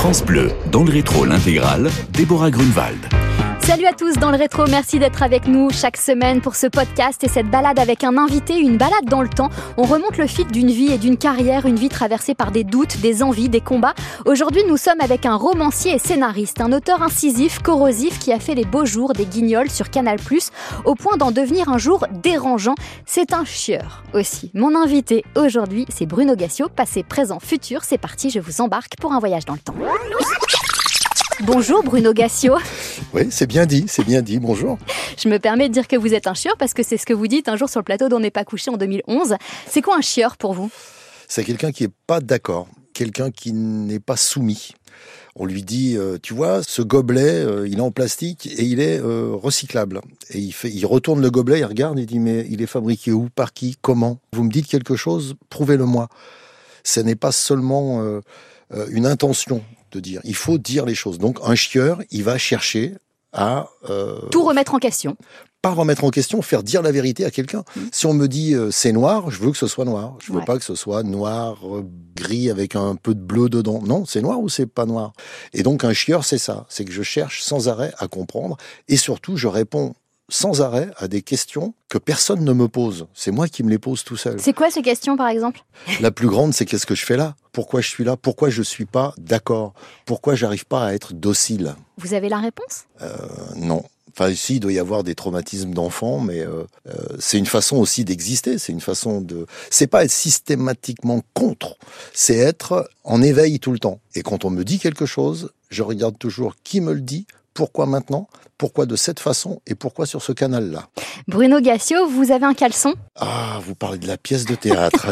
France Bleu, dans le rétro l'intégrale, Déborah Grunewald. Salut à tous dans le rétro, merci d'être avec nous chaque semaine pour ce podcast et cette balade avec un invité, une balade dans le temps. On remonte le fil d'une vie et d'une carrière, une vie traversée par des doutes, des envies, des combats. Aujourd'hui, nous sommes avec un romancier et scénariste, un auteur incisif, corrosif qui a fait les beaux jours des guignols sur Canal+, au point d'en devenir un jour dérangeant. C'est un chieur aussi. Mon invité aujourd'hui, c'est Bruno Gassio, passé, présent, futur. C'est parti, je vous embarque pour un voyage dans le temps. Bonjour Bruno Gassio. Oui, c'est bien dit, c'est bien dit, bonjour. Je me permets de dire que vous êtes un chieur parce que c'est ce que vous dites un jour sur le plateau d'On n'est pas couché en 2011. C'est quoi un chieur pour vous? C'est quelqu'un qui n'est pas d'accord, quelqu'un qui n'est pas soumis. On lui dit, euh, tu vois, ce gobelet, euh, il est en plastique et il est euh, recyclable. Et il, fait, il retourne le gobelet, il regarde, il dit, mais il est fabriqué où, par qui, comment? Vous me dites quelque chose, prouvez-le-moi. Ce n'est pas seulement une intention de dire. Il faut dire les choses. Donc un chieur, il va chercher à euh, tout remettre en question. Pas remettre en question, faire dire la vérité à quelqu'un. Mm. Si on me dit euh, c'est noir, je veux que ce soit noir. Je veux pas que ce soit noir, euh, gris avec un peu de bleu dedans. Non, c'est noir ou c'est pas noir? Et donc un chieur, c'est ça. C'est que je cherche sans arrêt à comprendre et surtout je réponds sans arrêt à des questions que personne ne me pose. C'est moi qui me les pose tout seul. C'est quoi ces questions, par exemple? La plus grande, c'est qu'est-ce que je fais là? Pourquoi je suis là? Pourquoi je suis pas d'accord? Pourquoi j'arrive pas à être docile? Vous avez la réponse? Euh, Non. Enfin, ici, il doit y avoir des traumatismes d'enfants, mais euh, euh, c'est une façon aussi d'exister. C'est une façon de. C'est pas être systématiquement contre. C'est être en éveil tout le temps. Et quand on me dit quelque chose, je regarde toujours qui me le dit, pourquoi maintenant Pourquoi de cette façon Et pourquoi sur ce canal-là Bruno Gassio, vous avez un caleçon? Ah, vous parlez de la pièce de théâtre.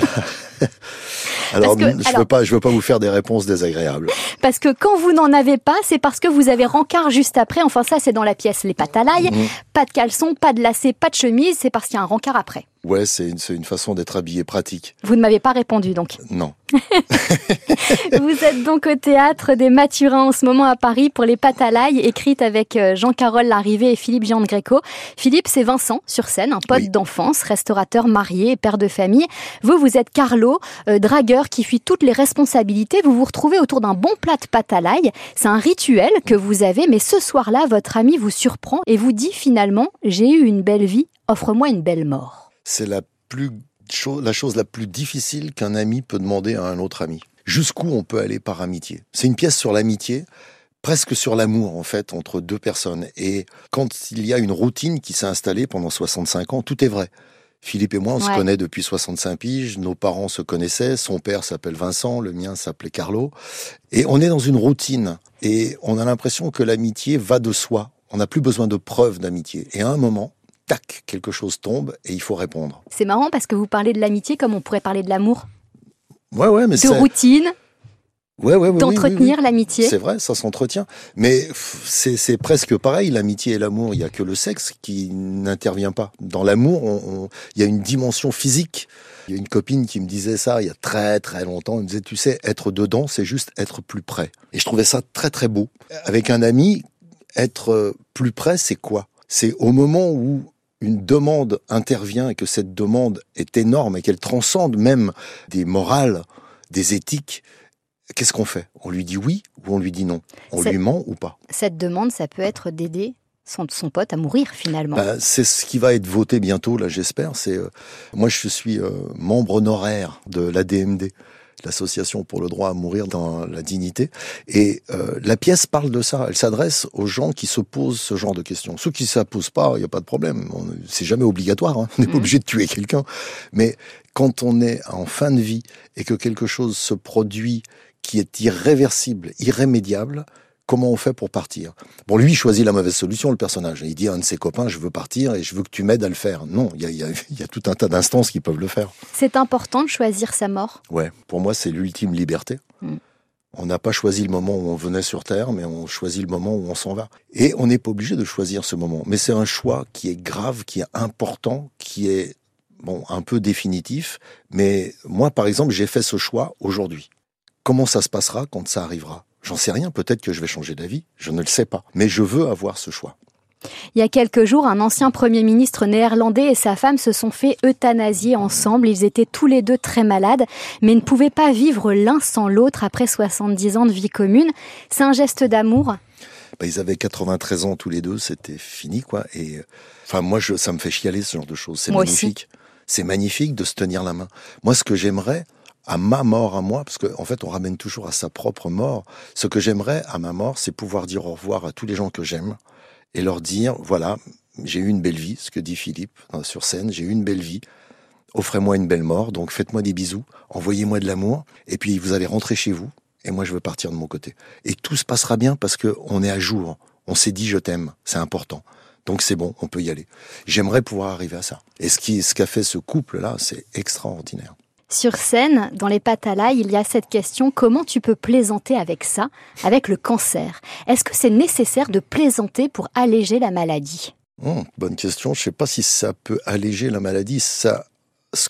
alors, je ne veux, pas, je veux pas vous faire des réponses désagréables. Parce que quand vous n'en avez pas, c'est parce que vous avez rencard juste après. Enfin, ça, c'est dans la pièce Les Pattes à l'ail. Mhm. Pas de caleçon, pas de lacet, pas de chemise. C'est parce qu'il y a un rencard après. Ouais, c'est une, une, façon d'être habillé pratique. Vous ne m'avez pas répondu donc Non. vous êtes donc au théâtre des Mathurins en ce moment à Paris pour Les l'ail, écrite avec euh, Jean-Carole Larrivé et Philippe Jean de Gréco. Philippe, c'est Vincent sur scène, un pote d'enfance, restaurateur marié et père de famille. Vous, vous êtes Carlo, euh, dragueur qui fuit toutes les responsabilités. Vous vous retrouvez autour d'un bon plat de l'ail. C'est un rituel que vous avez, mais ce soir-là, votre ami vous surprend et vous dit finalement J'ai eu une belle vie, offre-moi une belle mort c'est la plus la chose la plus difficile qu'un ami peut demander à un autre ami. Jusqu'où on peut aller par amitié C'est une pièce sur l'amitié, presque sur l'amour en fait entre deux personnes. Et quand il y a une routine qui s'est installée pendant 65 ans, tout est vrai. Philippe et moi, on se connaît depuis 65 piges, nos parents se connaissaient, son père s'appelle Vincent, le mien s'appelait Carlo, et on est dans une routine, et on a l'impression que l'amitié va de soi, on n'a plus besoin de preuves d'amitié. Et à un moment, tac, quelque chose tombe et il faut répondre. C'est marrant parce que vous parlez de l'amitié comme on pourrait parler de l'amour. Ouais, ouais, mais de routine. Ouais, ouais, ouais, d'entretenir l'amitié. C'est vrai, ça s'entretient. Mais c'est presque pareil, l'amitié et l'amour. Il y a que le sexe qui n'intervient pas. Dans l'amour, il y a une dimension physique. Il y a une copine qui me disait ça il y a très très longtemps. Elle me disait, tu sais, être dedans, c'est juste être plus près. Et je trouvais ça très très beau. Avec un ami, être plus près, c'est quoi? C'est au moment où une demande intervient et que cette demande est énorme et qu'elle transcende même des morales, des éthiques, qu'est-ce qu'on fait? On lui dit oui ou on lui dit non? On lui ment ou pas? Cette demande, ça peut être d'aider son, son, pote à mourir finalement. Bah, c'est ce qui va être voté bientôt, là j'espère. C'est euh, moi je suis euh, membre honoraire de l'ADMD l'association pour le droit à mourir dans la dignité. Et euh, la pièce parle de ça. Elle s'adresse aux gens qui se posent ce genre de questions. Ceux qui ne posent pas, il n'y a pas de problème. C'est jamais obligatoire. Hein. On n'est pas mmh. obligé de tuer quelqu'un. Mais quand on est en fin de vie et que quelque chose se produit qui est irréversible, irrémédiable, comment on fait pour partir Bon, lui, il choisit la mauvaise solution, le personnage. Il dit à un de ses copains, je veux partir et je veux que tu m'aides à le faire. Non, il y a, tout un tas d'instances qui peuvent le faire. C'est important de choisir sa mort Ouais, pour moi, c'est l'ultime liberté. Hmm. On n'a pas choisi le moment où on venait sur Terre, mais on choisit le moment où on s'en va. Et on n'est pas obligé de choisir ce moment. Mais c'est un choix qui est grave, qui est important, qui est bon un peu définitif. Mais moi, par exemple, j'ai fait ce choix aujourd'hui. Comment ça se passera quand ça arrivera? J'en sais rien, peut-être que je vais changer d'avis, je ne le sais pas. Mais je veux avoir ce choix. Il y a quelques jours, un ancien Premier ministre néerlandais et sa femme se sont fait euthanasier ensemble. Ils étaient tous les deux très malades, mais ne pouvaient pas vivre l'un sans l'autre après 70 ans de vie commune. C'est un geste d'amour bah, ils avaient 93 ans tous les deux, c'était fini quoi. Et enfin moi, je, ça me fait chialer ce genre de choses. C'est magnifique. C'est magnifique de se tenir la main. Moi, ce que j'aimerais, à ma mort à moi, parce qu'en en fait on ramène toujours à sa propre mort, ce que j'aimerais à ma mort, c'est pouvoir dire au revoir à tous les gens que j'aime et leur dire, voilà, j'ai eu une belle vie, ce que dit Philippe hein, sur scène, j'ai eu une belle vie, offrez-moi une belle mort, donc faites-moi des bisous, envoyez-moi de l'amour, et puis vous allez rentrer chez vous, et moi je veux partir de mon côté. Et tout se passera bien parce qu'on est à jour, on s'est dit je t'aime, c'est important. Donc c'est bon, on peut y aller. J'aimerais pouvoir arriver à ça. Et ce qui, ce qu'a fait ce couple-là, c'est extraordinaire. Sur scène, dans les l'ail, il y a cette question comment tu peux plaisanter avec ça, avec le cancer? Est-ce que c'est nécessaire de plaisanter pour alléger la maladie? Oh, Bonne question. Je ne sais pas si ça peut alléger la maladie. Ce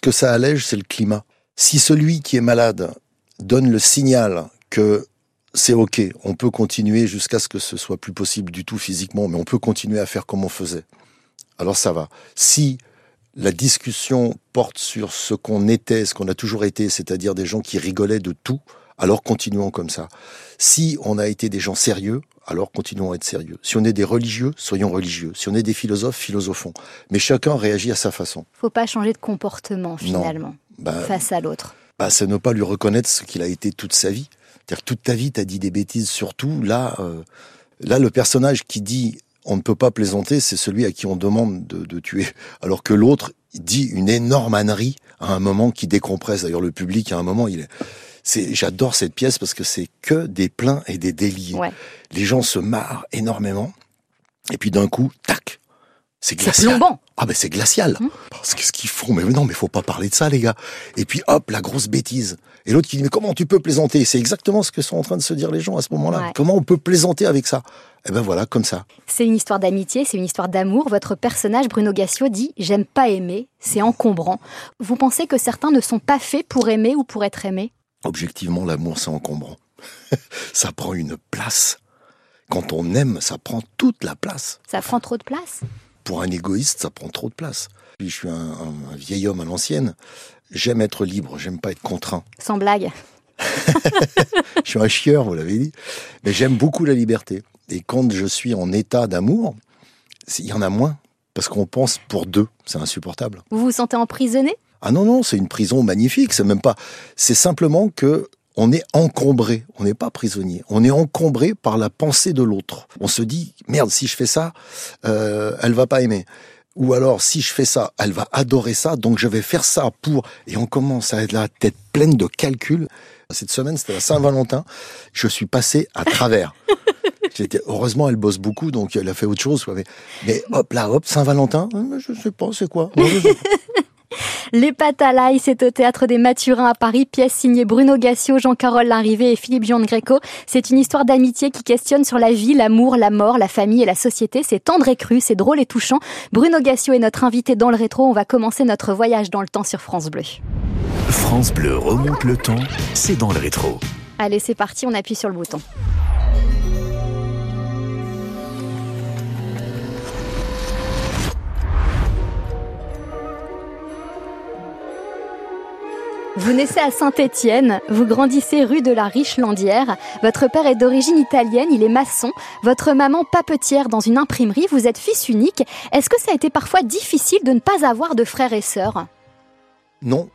que ça allège, c'est le climat. Si celui qui est malade donne le signal que c'est ok, on peut continuer jusqu'à ce que ce soit plus possible du tout physiquement, mais on peut continuer à faire comme on faisait. Alors ça va. Si la discussion porte sur ce qu'on était, ce qu'on a toujours été, c'est-à-dire des gens qui rigolaient de tout, alors continuons comme ça. Si on a été des gens sérieux, alors continuons à être sérieux. Si on est des religieux, soyons religieux. Si on est des philosophes, philosophons. Mais chacun réagit à sa façon. Faut pas changer de comportement finalement bah, face à l'autre. Bah, c'est ne pas lui reconnaître ce qu'il a été toute sa vie. C'est-à-dire toute ta vie, tu as dit des bêtises surtout. Là, euh, là, le personnage qui dit on ne peut pas plaisanter, c'est celui à qui on demande de, tuer. Alors que l'autre dit une énorme ânerie à un moment qui décompresse. D'ailleurs, le public, à un moment, il est... C'est, j'adore cette pièce parce que c'est que des pleins et des délits. Les gens se marrent énormément. Et puis d'un coup, tac, c'est glacial. Ah ben c'est glacial. Hum. Parce qu'est-ce qu'ils font Mais non, mais faut pas parler de ça, les gars. Et puis hop, la grosse bêtise. Et l'autre qui dit mais comment tu peux plaisanter? C'est exactement ce que sont en train de se dire les gens à ce moment-là. Comment on peut plaisanter avec ça? Eh ben voilà, comme ça. C'est une histoire d'amitié, c'est une histoire d'amour. Votre personnage Bruno Gassio dit j'aime pas aimer, c'est encombrant. Vous pensez que certains ne sont pas faits pour aimer ou pour être aimés? Objectivement, l'amour c'est encombrant. ça prend une place. Quand on aime, ça prend toute la place. Ça prend trop de place? Pour un égoïste, ça prend trop de place. Puis je suis un, vieil homme à l'ancienne. J'aime être libre, j'aime pas être contraint. Sans blague. je suis un chieur, vous l'avez dit. Mais j'aime beaucoup la liberté. Et quand je suis en état d'amour, il y en a moins. Parce qu'on pense pour deux. C'est insupportable. Vous vous sentez emprisonné? Ah non, non, c'est une prison magnifique. C'est même pas. C'est simplement que on est encombré, on n'est pas prisonnier, on est encombré par la pensée de l'autre. On se dit, merde, si je fais ça, euh, elle va pas aimer. Ou alors, si je fais ça, elle va adorer ça, donc je vais faire ça pour... Et on commence à être la tête pleine de calculs. Cette semaine, c'était la Saint-Valentin. Je suis passé à travers. heureusement, elle bosse beaucoup, donc elle a fait autre chose. Mais, mais hop là, hop, Saint-Valentin, euh, je sais pas, c'est quoi Les Patalailles, c'est au théâtre des Mathurins à Paris, pièce signée Bruno Gassio, Jean-Carole Larrivé et Philippe Jean Greco. C'est une histoire d'amitié qui questionne sur la vie, l'amour, la mort, la famille et la société. C'est tendre et cru, c'est drôle et touchant. Bruno Gassio est notre invité dans le rétro. On va commencer notre voyage dans le temps sur France Bleu. France Bleu remonte le temps, c'est dans le rétro. Allez, c'est parti, on appuie sur le bouton. Vous naissez à Saint-Étienne, vous grandissez rue de la Riche-Landière. Votre père est d'origine italienne, il est maçon. Votre maman papetière dans une imprimerie. Vous êtes fils unique. Est-ce que ça a été parfois difficile de ne pas avoir de frères et sœurs? Non,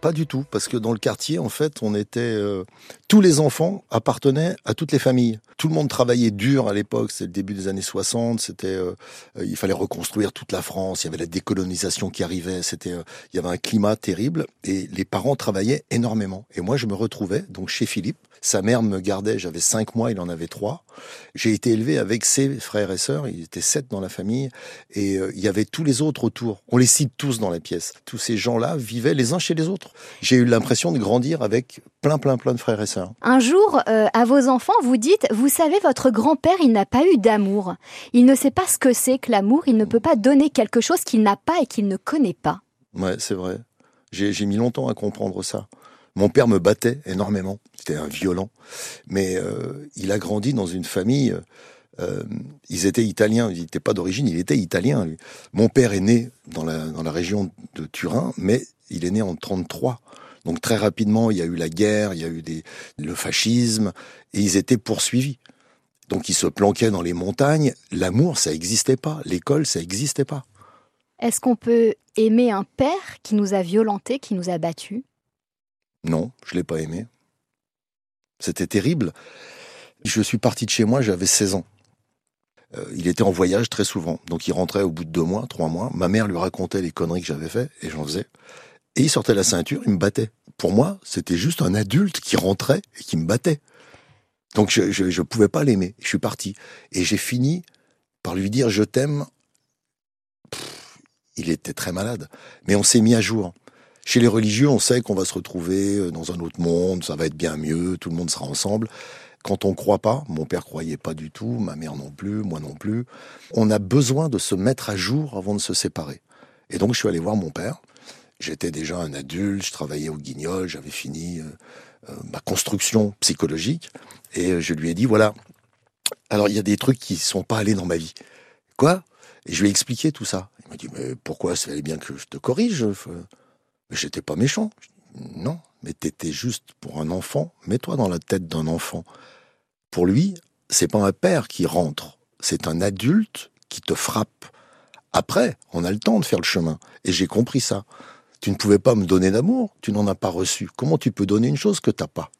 pas du tout, parce que dans le quartier, en fait, on était euh, tous les enfants appartenaient à toutes les familles. Tout le monde travaillait dur à l'époque. C'est le début des années 60. C'était, euh, euh, il fallait reconstruire toute la France. Il y avait la décolonisation qui arrivait. C'était, il y avait un climat terrible et les parents travaillaient énormément. Et moi, je me retrouvais donc chez Philippe sa mère me gardait, j'avais cinq mois, il en avait trois. J'ai été élevé avec ses frères et sœurs, il était sept dans la famille, et il y avait tous les autres autour. On les cite tous dans la pièce. Tous ces gens-là vivaient les uns chez les autres. J'ai eu l'impression de grandir avec plein, plein, plein de frères et sœurs. Un jour, euh, à vos enfants, vous dites, vous savez, votre grand-père, il n'a pas eu d'amour. Il ne sait pas ce que c'est que l'amour, il ne peut pas donner quelque chose qu'il n'a pas et qu'il ne connaît pas. Ouais, c'est vrai. J'ai mis longtemps à comprendre ça. Mon père me battait énormément, c'était un violent, mais euh, il a grandi dans une famille euh, ils étaient italiens, il n'était pas d'origine, il était italien. lui. Mon père est né dans la, dans la région de Turin, mais il est né en 33. Donc très rapidement, il y a eu la guerre, il y a eu des, le fascisme, et ils étaient poursuivis. Donc ils se planquaient dans les montagnes. L'amour, ça n'existait pas. L'école, ça n'existait pas. Est-ce qu'on peut aimer un père qui nous a violentés, qui nous a battus? Non, je l'ai pas aimé. C'était terrible. Je suis parti de chez moi, j'avais 16 ans. Euh, il était en voyage très souvent, donc il rentrait au bout de deux mois, trois mois. Ma mère lui racontait les conneries que j'avais fait, et j'en faisais. Et il sortait la ceinture, il me battait. Pour moi, c'était juste un adulte qui rentrait et qui me battait. Donc je je, je pouvais pas l'aimer. Je suis parti et j'ai fini par lui dire je t'aime. Il était très malade, mais on s'est mis à jour. Chez les religieux, on sait qu'on va se retrouver euh, dans un autre monde, ça va être bien mieux, tout le monde sera ensemble. Quand on croit pas, mon père croyait pas du tout, ma mère non plus, moi non plus, on a besoin de se mettre à jour avant de se séparer. Et donc je suis allé voir mon père. J'étais déjà un adulte, je travaillais au Guignol, j'avais fini euh, euh, ma construction psychologique, et euh, je lui ai dit voilà. Alors il y a des trucs qui sont pas allés dans ma vie. Quoi? Et je lui ai expliqué tout ça. Il m'a dit mais pourquoi? Ça allait bien que je te corrige Mais j'étais pas méchant. Non, mais t'étais juste pour un enfant. Mets-toi dans la tête d'un enfant. Pour lui, c'est pas un père qui rentre, c'est un adulte qui te frappe. Après, on a le temps de faire le chemin. Et j'ai compris ça. Tu ne pouvais pas me donner d'amour, tu n'en as pas reçu. Comment tu peux donner une chose que t'as pas?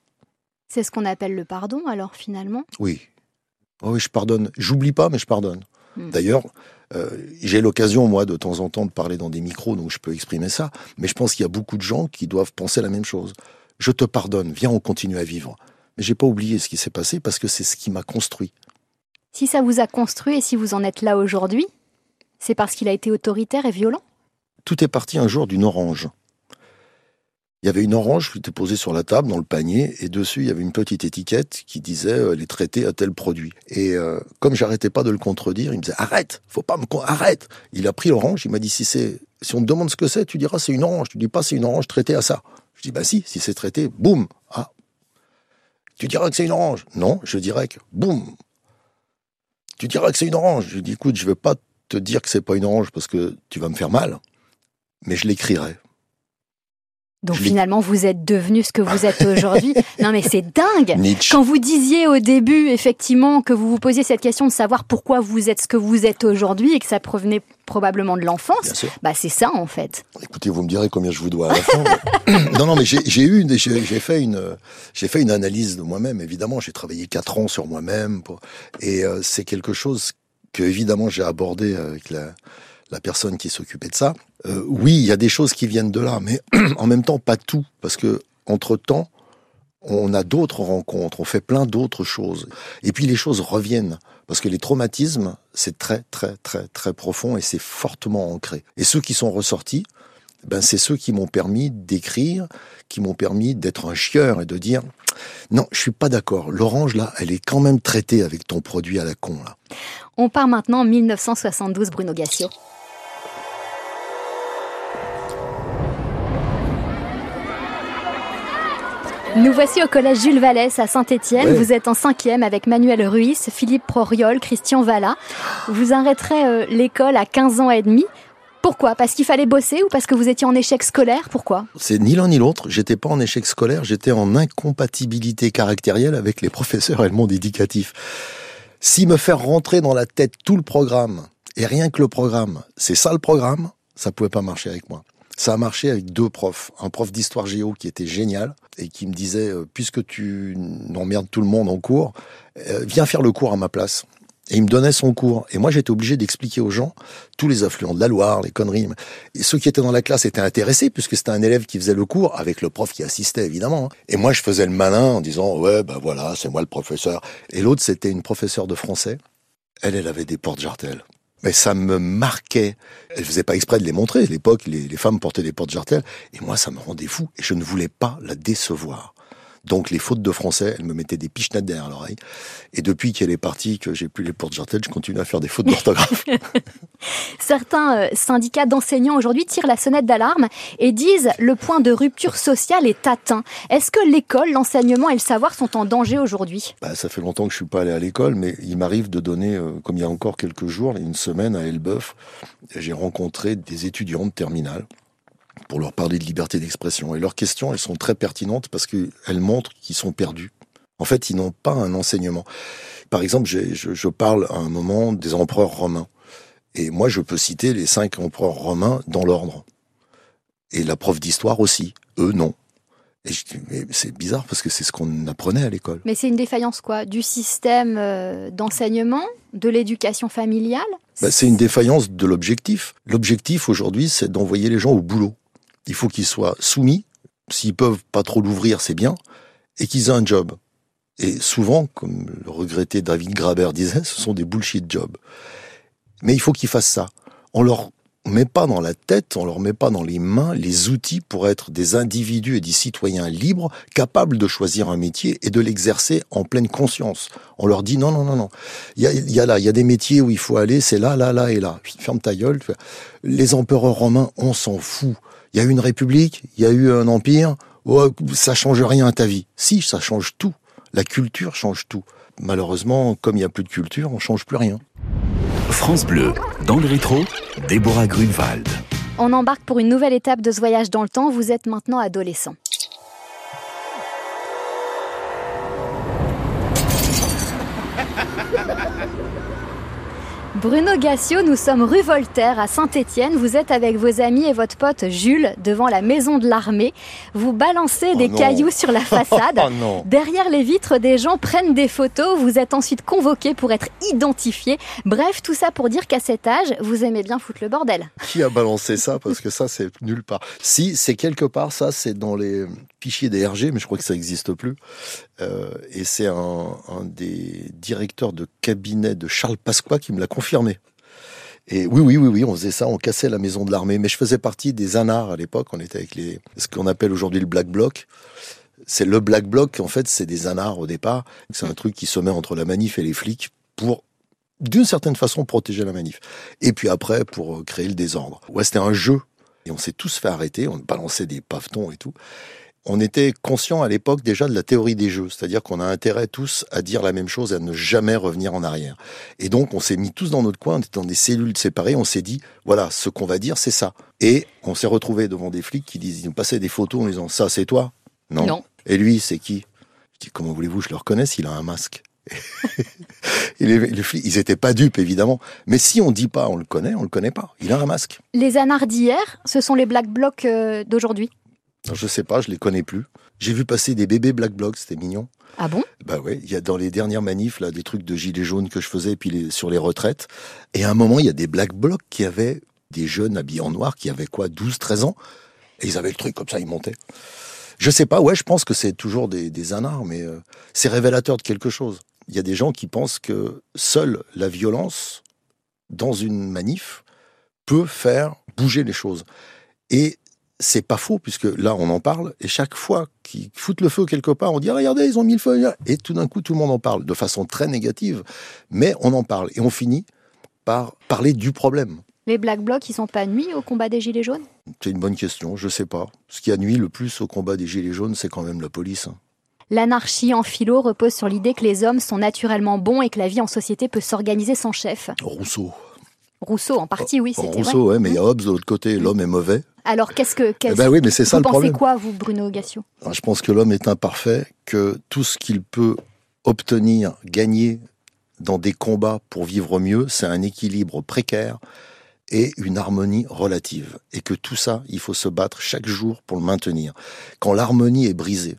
C'est ce qu'on appelle le pardon, alors finalement Oui. Oh oui, je pardonne. J'oublie pas, mais je pardonne. Hmm. D'ailleurs, euh, j'ai l'occasion, moi, de temps en temps, de parler dans des micros, donc je peux exprimer ça. Mais je pense qu'il y a beaucoup de gens qui doivent penser la même chose. Je te pardonne, viens, on continue à vivre. Mais j'ai pas oublié ce qui s'est passé parce que c'est ce qui m'a construit. Si ça vous a construit et si vous en êtes là aujourd'hui, c'est parce qu'il a été autoritaire et violent Tout est parti un jour d'une orange. Il y avait une orange qui était posée sur la table, dans le panier, et dessus, il y avait une petite étiquette qui disait euh, les traités à tel produit. Et euh, comme j'arrêtais pas de le contredire, il me disait arrête, faut pas me arrête. Il a pris l'orange, il m'a dit si c'est si on te demande ce que c'est, tu diras c'est une orange. Tu dis pas c'est une orange traitée à ça. Je dis bah si, si c'est traité, boum. Ah. Tu diras que c'est une orange. Non, je dirais que boum. Tu diras que c'est une orange. Je dis écoute, je vais pas te dire que c'est pas une orange parce que tu vas me faire mal, mais je l'écrirai. Donc Je finalement, vous êtes devenu ce que vous êtes aujourd'hui. non mais c'est dingue Nietzsche. Quand vous disiez au début, effectivement, que vous vous posiez cette question de savoir pourquoi vous êtes ce que vous êtes aujourd'hui et que ça provenait probablement de l'enfance, bah c'est ça en fait. Écoutez, vous me direz combien je vous dois à la fin. non, non, mais j'ai eu, j'ai j'ai fait une, j'ai fait une analyse de moi-même. Évidemment, j'ai travaillé quatre ans sur moi-même, pour- et euh, c'est quelque chose que évidemment j'ai abordé avec la, la personne qui s'occupait de ça. Euh, oui, il y a des choses qui viennent de là, mais en même temps pas tout, parce que entre temps, on a d'autres rencontres, on fait plein d'autres choses, et puis les choses reviennent. Parce que les traumatismes, c'est très, très, très, très profond et c'est fortement ancré. Et ceux qui sont ressortis, ben c'est ceux qui m'ont permis d'écrire, qui m'ont permis d'être un chieur et de dire non, je suis pas d'accord. L'orange là, elle est quand même traitée avec ton produit à la con là. On part maintenant en 1972, Bruno Gassio. Nous voici au collège Jules Vallès à Saint-Étienne. Ouais. Vous êtes en cinquième avec Manuel Ruiz, Philippe Proriol, Christian Valla. Vous arrêterez euh, l'école à 15 ans et demi. Pourquoi? Parce qu'il fallait bosser ou parce que vous étiez en échec scolaire? Pourquoi? C'est ni l'un ni l'autre. J'étais pas en échec scolaire, j'étais en incompatibilité caractérielle avec les professeurs et le monde éducatif. Si me faire rentrer dans la tête tout le programme et rien que le programme, c'est ça le programme, ça pouvait pas marcher avec moi. Ça a marché avec deux profs. Un prof d'histoire géo qui était génial et qui me disait, euh, puisque tu emmerdes tout le monde en cours, euh, viens faire le cours à ma place. Et il me donnait son cours. Et moi, j'étais obligé d'expliquer aux gens tous les affluents de la Loire, les conneries. Et ceux qui étaient dans la classe étaient intéressés puisque c'était un élève qui faisait le cours avec le prof qui assistait, évidemment. hein. Et moi, je faisais le malin en disant, ouais, ben voilà, c'est moi le professeur. Et l'autre, c'était une professeure de français. Elle, elle avait des portes jartelles. Mais ça me marquait. Elle faisait pas exprès de les montrer. À l'époque, les, femmes portaient des portes jartelles. Et moi, ça me rendait fou. Et je ne voulais pas la décevoir. Donc les fautes de français, elle me mettait des pichenettes derrière l'oreille. Et depuis qu'elle est partie, que j'ai plus les portes jartelles, je continue à faire des fautes d'orthographe. Certains euh, syndicats d'enseignants aujourd'hui tirent la sonnette d'alarme et disent le point de rupture sociale est atteint. Est-ce que l'école, l'enseignement et le savoir sont en danger aujourd'hui? Bah, Ça fait longtemps que je suis pas allé à l'école, mais il m'arrive de donner, euh, comme il y a encore quelques jours, une semaine à Elbeuf, j'ai rencontré des étudiants de terminale pour leur parler de liberté d'expression. Et leurs questions, elles sont très pertinentes parce qu'elles montrent qu'ils sont perdus. En fait, ils n'ont pas un enseignement. Par exemple, je, je, parle à un moment des empereurs romains. Et moi, je peux citer les cinq empereurs romains dans l'ordre. Et la prof d'histoire aussi. Eux, non. Et je dis, mais c'est bizarre parce que c'est ce qu'on apprenait à l'école. Mais c'est une défaillance quoi Du système euh, d'enseignement De l'éducation familiale bah, C'est une défaillance de l'objectif. L'objectif aujourd'hui, c'est d'envoyer les gens au boulot il faut qu'ils soient soumis. S'ils peuvent pas trop l'ouvrir, c'est bien. Et qu'ils aient un job. Et souvent, comme le regretté David Graber disait, ce sont des bullshit jobs. Mais il faut qu'ils fassent ça. On leur met pas dans la tête, on leur met pas dans les mains les outils pour être des individus et des citoyens libres, capables de choisir un métier et de l'exercer en pleine conscience. On leur dit non, non, non, non. Il y a, y a là, il y a des métiers où il faut aller, c'est là, là, là et là. Ferme ta gueule. Les empereurs romains, on s'en fout. Il y a eu une république, il y a eu un empire, oh, ça change rien à ta vie. Si, ça change tout. La culture change tout. Malheureusement, comme il n'y a plus de culture, on change plus rien. France Bleu, dans le rétro, Déborah Grunewald. On embarque pour une nouvelle étape de ce voyage dans le temps. Vous êtes maintenant adolescent. Bruno Gassio, nous sommes rue Voltaire à Saint-Étienne. Vous êtes avec vos amis et votre pote Jules devant la maison de l'armée. Vous balancez des oh cailloux sur la façade. Oh Derrière les vitres, des gens prennent des photos. Vous êtes ensuite convoqués pour être identifiés. Bref, tout ça pour dire qu'à cet âge, vous aimez bien foutre le bordel. Qui a balancé ça? Parce que ça, c'est nulle part. Si, c'est quelque part, ça, c'est dans les fichiers des RG, mais je crois que ça n'existe plus. Euh, et c'est un, des directeurs de cabinet de Charles Pasqua qui me l'a confirmé. Et oui, oui, oui, oui, on faisait ça, on cassait la maison de l'armée. Mais je faisais partie des anards à l'époque. On était avec les, ce qu'on appelle aujourd'hui le Black Bloc. C'est le Black Bloc, en fait, c'est des anards au départ. C'est un truc qui se met entre la manif et les flics pour d'une certaine façon protéger la manif. Et puis après, pour créer le désordre. Ouais, c'était un jeu. Et on s'est tous fait arrêter, on balançait des pavetons et tout on était conscient à l'époque déjà de la théorie des jeux, c'est-à-dire qu'on a intérêt tous à dire la même chose et à ne jamais revenir en arrière. Et donc on s'est mis tous dans notre coin, on était dans des cellules séparées, on s'est dit voilà, ce qu'on va dire c'est ça. Et on s'est retrouvé devant des flics qui disent, ils nous passaient des photos en disant ça c'est toi? Non. non. Et lui c'est qui? Je dis comment voulez-vous je le reconnaisse, il a un masque. et les, les, flics, ils étaient pas dupes évidemment, mais si on dit pas, on le connaît, on le connaît pas. Il a un masque. Les anards d'hier, ce sont les black blocs euh, d'aujourd'hui. Je sais pas, je les connais plus. J'ai vu passer des bébés Black Blocs, c'était mignon. Ah bon? Bah ouais, il y a dans les dernières manifs là des trucs de gilets jaunes que je faisais puis les, sur les retraites. Et à un moment, il y a des Black Blocs qui avaient des jeunes habillés en noir qui avaient quoi 12 13 ans? Et ils avaient le truc comme ça, ils montaient. Je sais pas, ouais, je pense que c'est toujours des, des anards mais euh, c'est révélateur de quelque chose. Il y a des gens qui pensent que seule la violence dans une manif peut faire bouger les choses. Et c'est pas faux, puisque là, on en parle, et chaque fois qu'ils foutent le feu quelque part, on dit, regardez, ils ont mis le feu, et tout d'un coup, tout le monde en parle, de façon très négative, mais on en parle, et on finit par parler du problème. Les Black Blocs, ils sont pas nuits au combat des Gilets jaunes? C'est une bonne question, je sais pas. Ce qui a nuit le plus au combat des Gilets jaunes, c'est quand même la police. Hein. L'anarchie en philo repose sur l'idée que les hommes sont naturellement bons et que la vie en société peut s'organiser sans chef. Rousseau. Rousseau, en partie, oui, c'était Rousseau, vrai. ouais, mais il y a Hobbes de l'autre côté. L'homme est mauvais. Alors, qu'est-ce que. Eh ben oui, mais c'est ça le problème. Vous pensez quoi, vous, Bruno Gassio Je pense que l'homme est imparfait, que tout ce qu'il peut obtenir, gagner dans des combats pour vivre mieux, c'est un équilibre précaire et une harmonie relative. Et que tout ça, il faut se battre chaque jour pour le maintenir. Quand l'harmonie est brisée,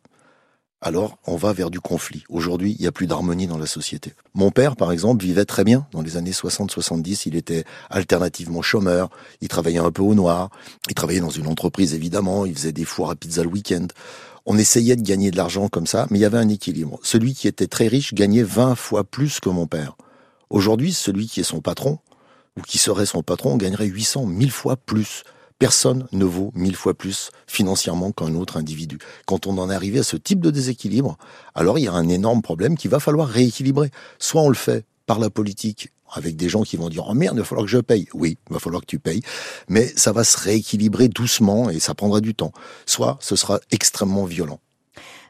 alors on va vers du conflit. Aujourd'hui, il n'y a plus d'harmonie dans la société. Mon père, par exemple, vivait très bien dans les années 60-70. Il était alternativement chômeur, il travaillait un peu au noir, il travaillait dans une entreprise évidemment, il faisait des foires à pizza le week-end. On essayait de gagner de l'argent comme ça, mais il y avait un équilibre. Celui qui était très riche gagnait 20 fois plus que mon père. Aujourd'hui, celui qui est son patron, ou qui serait son patron, gagnerait 800, 1000 fois plus Personne ne vaut mille fois plus financièrement qu'un autre individu. Quand on en est arrivé à ce type de déséquilibre, alors il y a un énorme problème qu'il va falloir rééquilibrer. Soit on le fait par la politique avec des gens qui vont dire oh merde, il va falloir que je paye. Oui, il va falloir que tu payes, mais ça va se rééquilibrer doucement et ça prendra du temps. Soit ce sera extrêmement violent.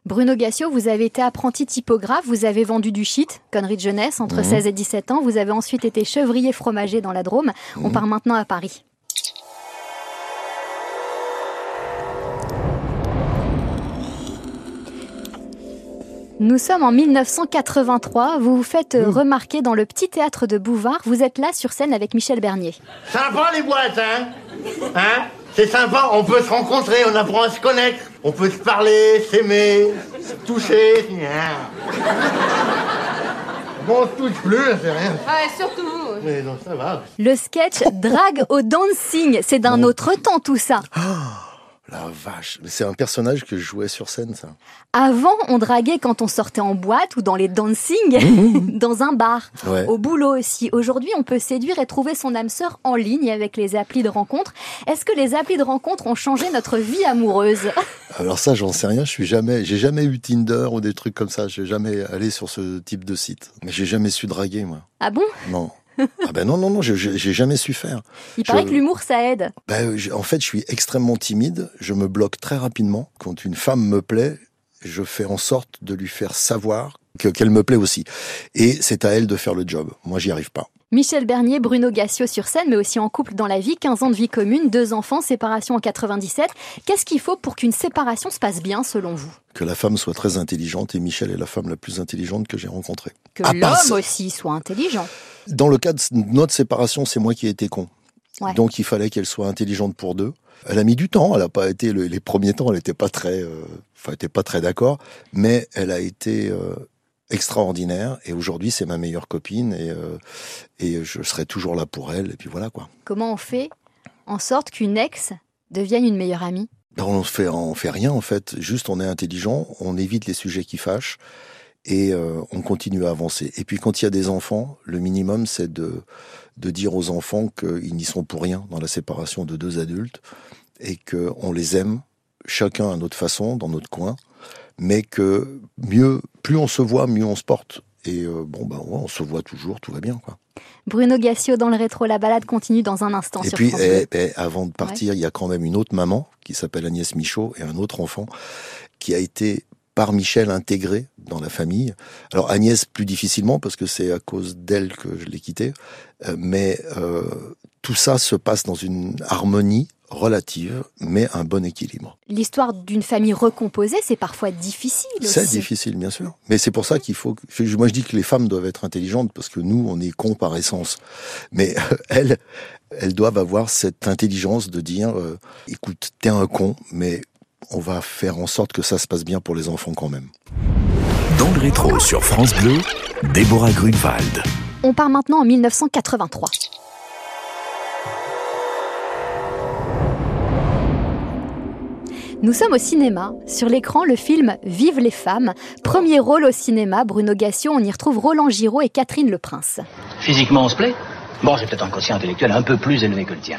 Bruno Gassio, vous avez été apprenti typographe, vous avez vendu du shit, connerie de jeunesse, entre 16 et 17 ans. Vous avez ensuite été chevrier fromager dans la Drôme. On part maintenant à Paris. Nous sommes en 1983. Vous vous faites euh, remarquer dans le petit théâtre de Bouvard. Vous êtes là sur scène avec Michel Bernier. Sympa les boîtes, hein? Hein? C'est sympa, on peut se rencontrer, on apprend à se connaître. On peut se parler, s'aimer, se toucher. Bon, on se touche plus, c'est rien. Ouais, surtout. Mais non, ça va. Le sketch Drague au dancing. C'est d'un autre temps tout ça. La vache, c'est un personnage que je jouais sur scène, ça. Avant, on draguait quand on sortait en boîte ou dans les dancing, dans un bar, Ouais. au boulot aussi. Aujourd'hui, on peut séduire et trouver son âme sœur en ligne avec les applis de rencontre. Est-ce que les applis de rencontre ont changé notre vie amoureuse? Alors ça, j'en sais rien. Je suis jamais, j'ai jamais eu Tinder ou des trucs comme ça. J'ai jamais allé sur ce type de site. Mais j'ai jamais su draguer, moi. Ah bon? Non. Ah ben non, non, non, j'ai jamais su faire. Il paraît que l'humour, ça aide. Ben, je- en fait, je suis extrêmement timide. Je me bloque très rapidement. Quand une femme me plaît, je fais en sorte de lui faire savoir qu'elle me plaît aussi. Et c'est à elle de faire le job. Moi, j'y arrive pas. Michel Bernier, Bruno Gassio sur scène, mais aussi en couple dans la vie, 15 ans de vie commune, deux enfants, séparation en 97. Qu'est-ce qu'il faut pour qu'une séparation se passe bien selon vous? Que la femme soit très intelligente et Michel est la femme la plus intelligente que j'ai rencontrée. Que part l'homme aussi soit intelligent. Dans le cas de notre séparation, c'est moi qui ai été con. Ouais. Donc il fallait qu'elle soit intelligente pour deux. Elle a mis du temps, elle n'a pas été le- les premiers temps, elle n'était pas très, euh, enfin, elle était pas très d'accord, mais elle a été euh, extraordinaire. Et aujourd'hui c'est ma meilleure copine et euh, et je serai toujours là pour elle. Et puis voilà quoi. Comment on fait en sorte qu'une ex devienne une meilleure amie? Ben, on fait on fait rien en fait, juste on est intelligent, on évite les sujets qui fâchent et euh, on continue à avancer. Et puis quand il y a des enfants, le minimum c'est de de dire aux enfants qu'ils n'y sont pour rien dans la séparation de deux adultes et que on les aime chacun à notre façon dans notre coin, mais que mieux plus on se voit, mieux on se porte. Et euh, bon ben ouais, on se voit toujours, tout va bien quoi. Bruno Gassio dans le rétro, la balade continue dans un instant Et sur puis, eh, eh, avant de partir, il y a quand même une autre maman qui s'appelle Agnès Michaud et un autre enfant qui a été par Michel intégré dans la famille. Alors Agnès plus difficilement parce que c'est à cause d'elle que je l'ai quitté, Euh, mais euh, tout ça se passe dans une harmonie relative, mais un bon équilibre. L'histoire d'une famille recomposée, c'est parfois difficile C'est difficile, bien sûr. Mais c'est pour ça qu'il faut. que- Moi, je dis que les femmes doivent être intelligentes parce que nous, on est cons par essence. Mais euh, elles, elles doivent avoir cette intelligence de dire euh, écoute, t'es un con, mais on va faire en sorte que ça se passe bien pour les enfants quand même. Dans le rétro sur France Bleu, Déborah Grunewald. On part maintenant en 1983. Nous sommes au cinéma. Sur l'écran, le film Vive les femmes. Premier rôle au cinéma, Bruno Gassio. On y retrouve Roland Giraud et Catherine Le Prince. Physiquement, on se plaît? Bon, j'ai peut-être un quotient intellectuel un peu plus élevé que le tien.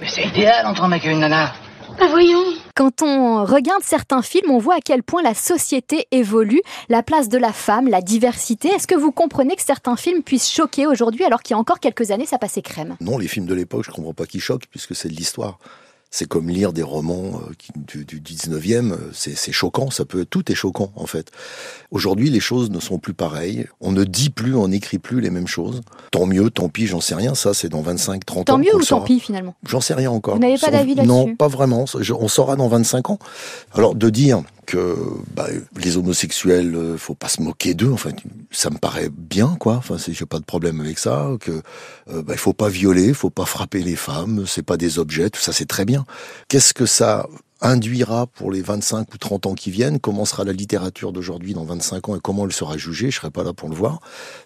Mais c'est idéal entre un mec et une nana. Bah voyons. Quand on regarde certains films, on voit à quel point la société évolue, la place de la femme, la diversité. Est-ce que vous comprenez que certains films puissent choquer aujourd'hui alors qu'il y a encore quelques années, ça passait crème? Non, les films de l'époque, je comprends pas qu'ils choquent puisque c'est de l'histoire. C'est comme lire des romans euh, du, du 19e, euh, c'est choquant, ça peut, tout est choquant en fait. Aujourd'hui, les choses ne sont plus pareilles. On ne dit plus, on n'écrit plus les mêmes choses. Tant mieux, tant pis, j'en sais rien. Ça, c'est dans 25, 30 ans. Tant mieux ou tant pis finalement? J'en sais rien encore. Vous n'avez pas d'avis Non, là-dessus? pas vraiment. On saura dans 25 ans. Alors, de dire que bah, les homosexuels, euh, faut pas se moquer d'eux, enfin, ça me paraît bien, quoi. Enfin, j'ai pas de problème avec ça. Que euh, bah, faut pas violer, faut pas frapper les femmes, c'est pas des objets, tout ça, c'est très bien. Qu'est-ce que ça induira pour les 25 ou 30 ans qui viennent? Comment sera la littérature d'aujourd'hui dans 25 ans et comment elle sera jugée? Je serai pas là pour le voir,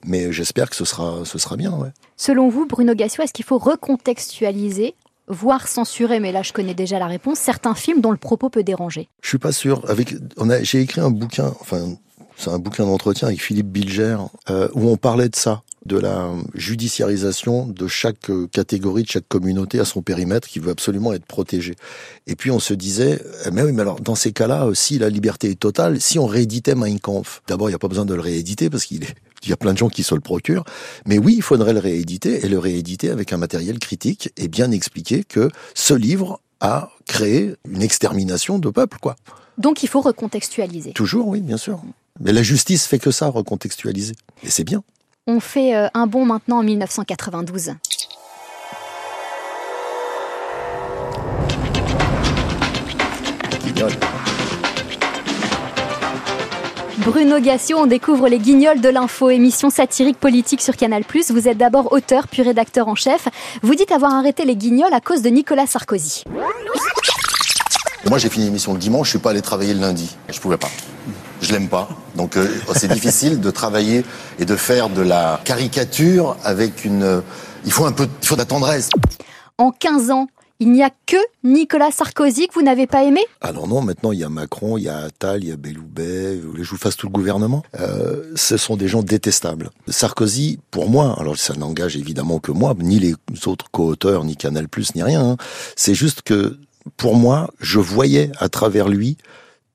mais j'espère que ce sera, ce sera bien. Selon vous, Bruno Gassio, est-ce qu'il faut recontextualiser, voire censurer, mais là je connais déjà la réponse, certains films dont le propos peut déranger Je suis pas sûr. Avec, j'ai écrit un bouquin, enfin, c'est un bouquin d'entretien avec Philippe Bilger, euh, où on parlait de ça. de la judiciarisation de chaque euh, catégorie, de chaque communauté à son périmètre qui veut absolument être protégée. Et puis on se disait, eh, mais oui, mais alors dans ces cas-là, euh, si la liberté est totale, si on rééditait Mein Kampf, d'abord il n'y a pas besoin de le rééditer parce qu'il est il y a plein de gens qui se le procurent. Mais oui, il faudrait le rééditer et le rééditer avec un matériel critique et bien expliquer que ce livre a créé une extermination de peuples, quoi. Donc il faut recontextualiser. Toujours, oui, bien sûr. Mais la justice fait que ça, recontextualiser. Et c'est bien. On fait euh, un bond maintenant en 1992. Guignol. Bruno Gassio, on découvre les guignols de l'info, émission satirique politique sur Canal+. Vous êtes d'abord auteur puis rédacteur en chef. Vous dites avoir arrêté les guignols à cause de Nicolas Sarkozy. Moi, j'ai fini l'émission le dimanche, je suis pas allé travailler le lundi. Je pouvais pas. Je l'aime pas. Donc, euh, c'est difficile de travailler et de faire de la caricature avec une. euh, Il faut un peu, il faut de la tendresse. En 15 ans, il n'y a que Nicolas Sarkozy que vous n'avez pas aimé? Alors non, maintenant il y a Macron, il y a Attal, il y a Belloubet, vous voulez que je vous fasse tout le gouvernement? Euh, Ce sont des gens détestables. Sarkozy, pour moi, alors ça n'engage évidemment que moi, ni les autres co-auteurs, ni Canal+, ni rien. hein. C'est juste que, pour moi, je voyais à travers lui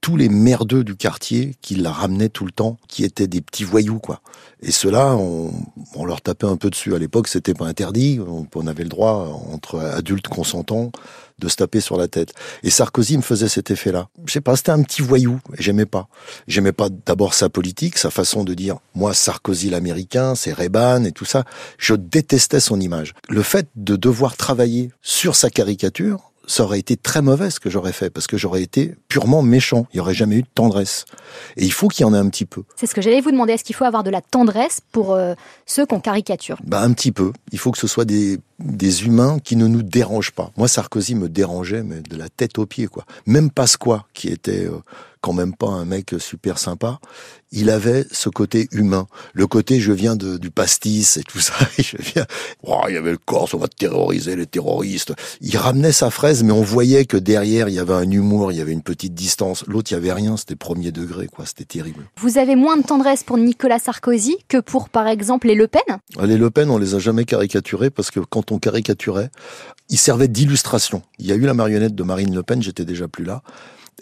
tous les merdeux du quartier qui la ramenaient tout le temps, qui étaient des petits voyous, quoi. Et ceux-là, on, leur tapait un peu dessus. À l'époque, c'était pas interdit. On, on avait le droit, entre adultes consentants, de se taper sur la tête. Et Sarkozy me faisait cet effet-là. Je sais pas, c'était un petit voyou. J'aimais pas. J'aimais pas d'abord sa politique, sa façon de dire, moi, Sarkozy l'américain, c'est Reagan et tout ça. Je détestais son image. Le fait de devoir travailler sur sa caricature, ça aurait été très mauvais ce que j'aurais fait, parce que j'aurais été purement méchant. Il n'y aurait jamais eu de tendresse. Et il faut qu'il y en ait un petit peu. C'est ce que j'allais vous demander. Est-ce qu'il faut avoir de la tendresse pour euh, ceux qu'on caricature? Bah un petit peu. Il faut que ce soit des, des humains qui ne nous dérangent pas. Moi, Sarkozy me dérangeait, mais de la tête aux pieds, quoi. Même Pasqua, qui était euh, quand même pas un mec super sympa, il avait ce côté humain. Le côté, je viens de, du pastis et tout ça, et je viens, oh, il y avait le Corse, on va terroriser les terroristes. Il ramenait sa fraise, mais on voyait que derrière, il y avait un humour, il y avait une petite distance. L'autre, il y avait rien, c'était premier degré, quoi. C'était terrible. Vous avez moins de tendresse pour Nicolas Sarkozy que pour, par exemple, les Le Pen? Les Le Pen, on les a jamais caricaturés parce que quand on caricaturait, ils servaient d'illustration. Il y a eu la marionnette de Marine Le Pen, j'étais déjà plus là.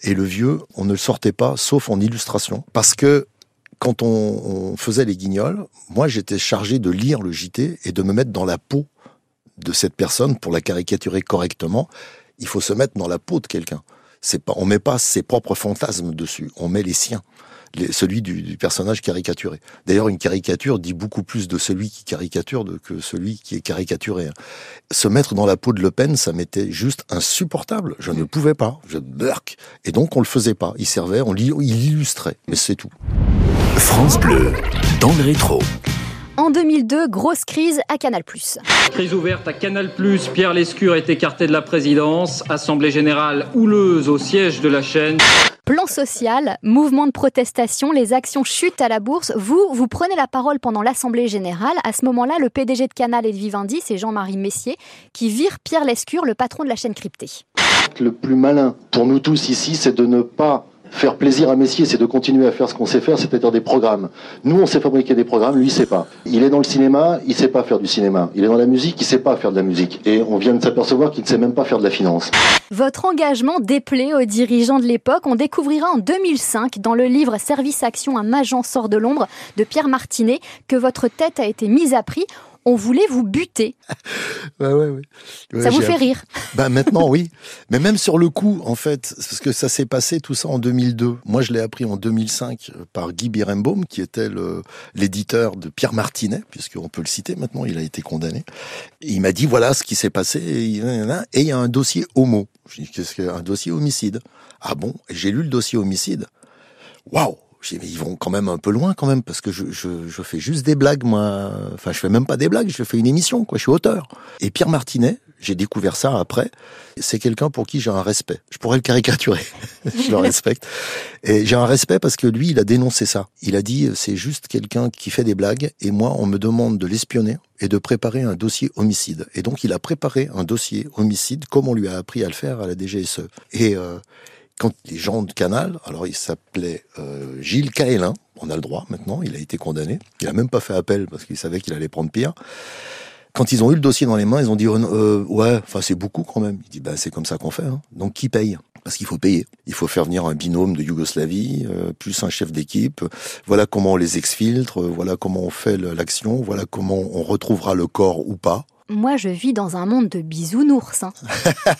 Et le vieux, on ne le sortait pas, sauf en illustration. Parce que quand on, faisait les guignols, moi j'étais chargé de lire le JT et de me mettre dans la peau de cette personne pour la caricaturer correctement. Il faut se mettre dans la peau de quelqu'un. C'est pas, on met pas ses propres fantasmes dessus, on met les siens celui du, personnage caricaturé. D'ailleurs, une caricature dit beaucoup plus de celui qui caricature que celui qui est caricaturé. hein. Se mettre dans la peau de Le Pen, ça m'était juste insupportable. Je ne pouvais pas. Je burk. Et donc, on le faisait pas. Il servait, on il illustrait. Mais c'est tout. France Bleu, dans le rétro. En 2002, grosse crise à Canal+. Crise ouverte à Canal+, Pierre Lescure est écarté de la présidence, Assemblée générale houleuse au siège de la chaîne. Plan social, mouvement de protestation, les actions chutent à la bourse. Vous, vous prenez la parole pendant l'Assemblée générale. À ce moment-là, le PDG de Canal et de Vivendi, c'est Jean-Marie Messier, qui vire Pierre Lescure, le patron de la chaîne cryptée. Le plus malin pour nous tous ici, c'est de ne pas faire plaisir à Messier, c'est de continuer à faire ce qu'on sait faire, c'est-à-dire des programmes. Nous, on sait fabriquer des programmes, lui, il sait pas. Il est dans le cinéma, il sait pas faire du cinéma. Il est dans la musique, il sait pas faire de la musique. Et on vient de s'apercevoir qu'il ne sait même pas faire de la finance. Votre engagement déplaît aux dirigeants de l'époque. On découvrira en 2005, dans le livre Service Action, un agent sort de l'ombre de Pierre Martinet, que votre tête a été mise à prix. On voulait vous buter. Ouais, ouais, ouais. Ouais, Ça vous fait appris- rire. Ben maintenant oui, mais même sur le coup en fait, parce que ça s'est passé tout ça en 2002. Moi je l'ai appris en 2005 par Guy Birembaum qui était l'éditeur de Pierre Martinet puisqu'on peut le citer maintenant, il a été condamné. Et il m'a dit voilà ce qui s'est passé et il y a un dossier homo. Je dis qu'est-ce que un dossier homicide Ah bon? Et j'ai lu le dossier homicide. Waouh dit, mais ils vont quand même un peu loin quand même parce que je, je, je fais juste des blagues moi. Enfin je fais même pas des blagues, je fais une émission quoi. Je suis auteur. Et Pierre Martinet, j'ai découvert ça après. C'est quelqu'un pour qui j'ai un respect. Je pourrais le caricaturer. je le respecte. Et j'ai un respect parce que lui, il a dénoncé ça. Il a dit c'est juste quelqu'un qui fait des blagues et moi on me demande de l'espionner et de préparer un dossier homicide. Et donc il a préparé un dossier homicide comme on lui a appris à le faire à la DGSE. Et euh, quand les gens de Canal, alors il s'appelait euh, Gilles Caélin, on a le droit maintenant, il a été condamné, il a même pas fait appel parce qu'il savait qu'il allait prendre pire. Quand ils ont eu le dossier dans les mains, ils ont dit euh, ouais, enfin c'est beaucoup quand même. Il dit ben c'est comme ça qu'on fait. Hein. Donc qui paye? Parce qu'il faut payer. Il faut faire venir un binôme de Yougoslavie euh, plus un chef d'équipe. Voilà comment on les exfiltre. Voilà comment on fait l'action. Voilà comment on retrouvera le corps ou pas. Moi, je vis dans un monde de bisounours. Hein.